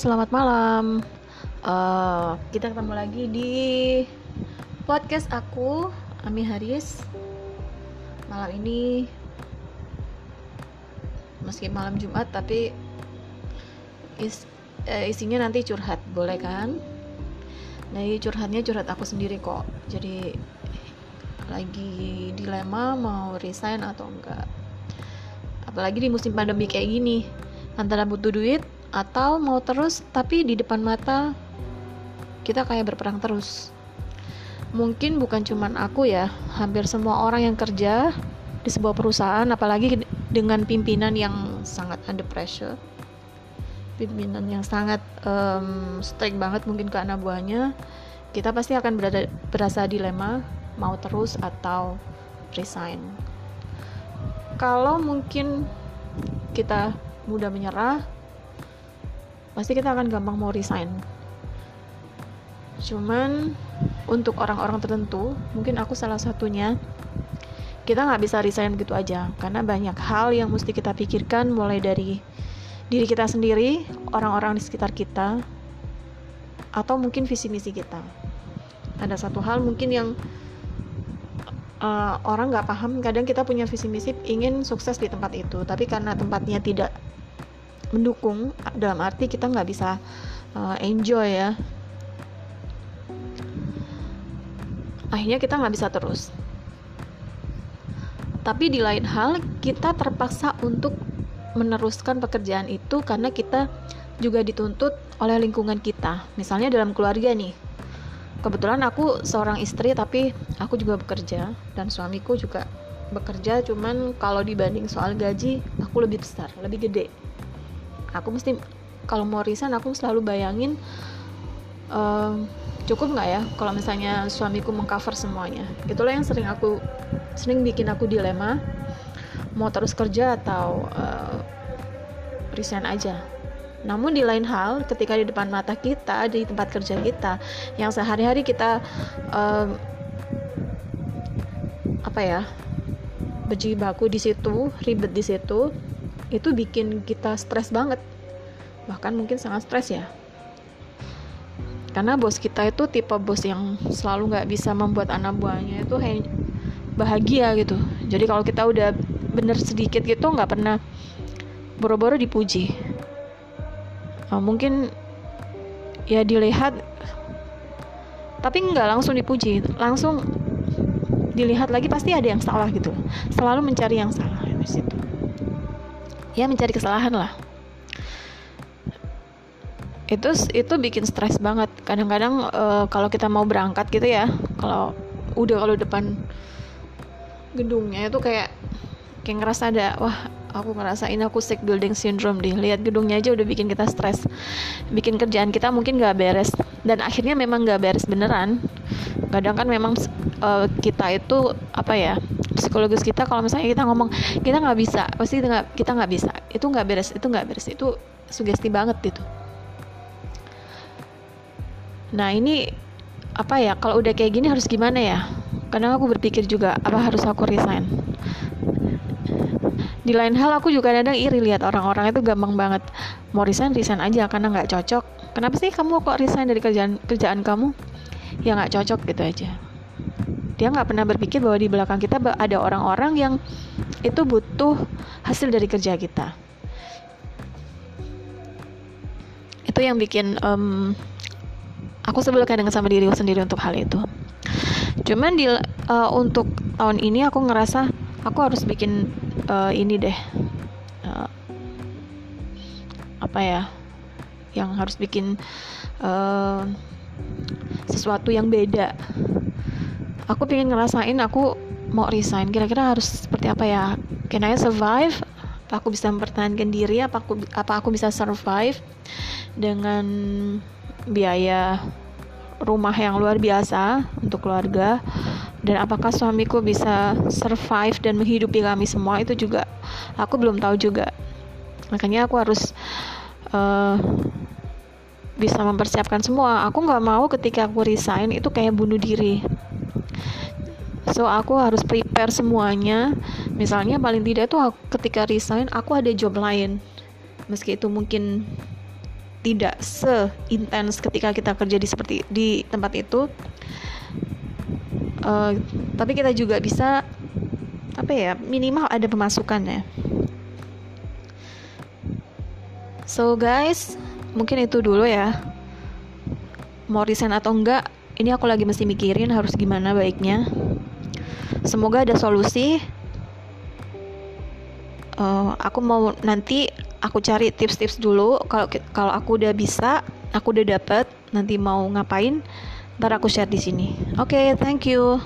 selamat malam. Uh, kita ketemu lagi di podcast aku, Ami Haris. Malam ini, meski malam Jumat, tapi is, uh, isinya nanti curhat, boleh kan? Nah, curhatnya curhat aku sendiri kok. Jadi lagi dilema mau resign atau enggak. Apalagi di musim pandemi kayak gini, antara butuh duit atau mau terus tapi di depan mata kita kayak berperang terus. Mungkin bukan cuman aku ya hampir semua orang yang kerja di sebuah perusahaan apalagi dengan pimpinan yang sangat under pressure. Pimpinan yang sangat um, strict banget mungkin ke anak buahnya kita pasti akan berada, berasa dilema mau terus atau resign. Kalau mungkin kita mudah menyerah pasti kita akan gampang mau resign. Cuman untuk orang-orang tertentu mungkin aku salah satunya kita nggak bisa resign gitu aja. Karena banyak hal yang mesti kita pikirkan mulai dari diri kita sendiri orang-orang di sekitar kita atau mungkin visi misi kita. Ada satu hal mungkin yang uh, orang nggak paham. Kadang kita punya visi misi ingin sukses di tempat itu tapi karena tempatnya tidak mendukung dalam arti kita nggak bisa uh, enjoy ya. Akhirnya kita nggak bisa terus. Tapi di lain hal kita terpaksa untuk meneruskan pekerjaan itu karena kita juga dituntut oleh lingkungan kita. Misalnya dalam keluarga nih. Kebetulan aku seorang istri tapi aku juga bekerja dan suamiku juga bekerja. Cuman kalau dibanding soal gaji aku lebih besar lebih gede aku mesti kalau mau resign aku selalu bayangin uh, cukup nggak ya kalau misalnya suamiku mengcover semuanya? Itulah yang sering aku sering bikin aku dilema mau terus kerja atau uh, resign aja. Namun di lain hal ketika di depan mata kita di tempat kerja kita yang sehari-hari kita uh, apa ya berjibaku di situ ribet di situ itu bikin kita stres banget. Bahkan mungkin sangat stres ya. Karena bos kita itu tipe bos yang selalu nggak bisa membuat anak buahnya itu bahagia gitu. Jadi kalau kita udah bener sedikit gitu nggak pernah boro-boro dipuji. Uh, mungkin ya dilihat tapi nggak langsung dipuji. Langsung dilihat lagi pasti ada yang salah gitu. Selalu mencari yang salah di situ ya mencari kesalahan lah. Itu itu bikin stres banget. Kadang-kadang uh, kalau kita mau berangkat gitu ya kalau udah kalau depan gedungnya itu kayak kayak ngerasa ada wah aku ngerasain aku sick building syndrome deh. Lihat gedungnya aja udah bikin kita stres. Bikin kerjaan kita mungkin gak beres. Dan akhirnya memang gak beres beneran. Kadang kan memang uh, kita itu apa ya psikologis kita kalau misalnya kita ngomong kita nggak bisa pasti kita nggak kita nggak bisa. Itu nggak beres itu nggak beres. Itu sugesti banget gitu nah ini apa ya kalau udah kayak gini harus gimana ya? Kadang aku berpikir juga apa harus aku resign? Di lain hal aku juga kadang iri lihat orang-orang itu gampang banget. Mau resign resign aja karena nggak cocok. Kenapa sih kamu kok resign dari kerjaan kerjaan kamu? Ya nggak cocok gitu aja dia nggak pernah berpikir bahwa di belakang kita ada orang-orang yang itu butuh hasil dari kerja kita. Itu yang bikin um, aku sebel kadang sama diriku sendiri untuk hal itu. Cuman di uh, untuk tahun ini aku ngerasa aku harus bikin uh, ini deh uh, apa ya yang harus bikin uh, sesuatu yang beda aku pengen ngerasain aku mau resign. Kira-kira harus seperti apa ya? Can I survive? Apa aku bisa mempertahankan diri? Apa aku apa aku bisa survive dengan biaya rumah yang luar biasa untuk keluarga? Dan apakah suamiku bisa survive dan menghidupi kami semua? Itu juga aku belum tahu juga. Makanya aku harus uh, bisa mempersiapkan semua. Aku nggak mau ketika aku resign itu kayak bunuh diri so aku harus prepare semuanya. Misalnya paling tidak tuh ketika resign aku ada job lain. Meski itu mungkin tidak seintens ketika kita kerja di seperti di tempat itu. Uh, tapi kita juga bisa apa ya minimal ada pemasukan ya. So guys mungkin itu dulu ya. Mau resign atau enggak ini aku lagi mesti mikirin harus gimana baiknya semoga ada solusi. Uh, aku mau nanti aku cari tips-tips dulu. Kalau kalau aku udah bisa aku udah dapet nanti mau ngapain ntar aku share di sini. Oke okay, thank you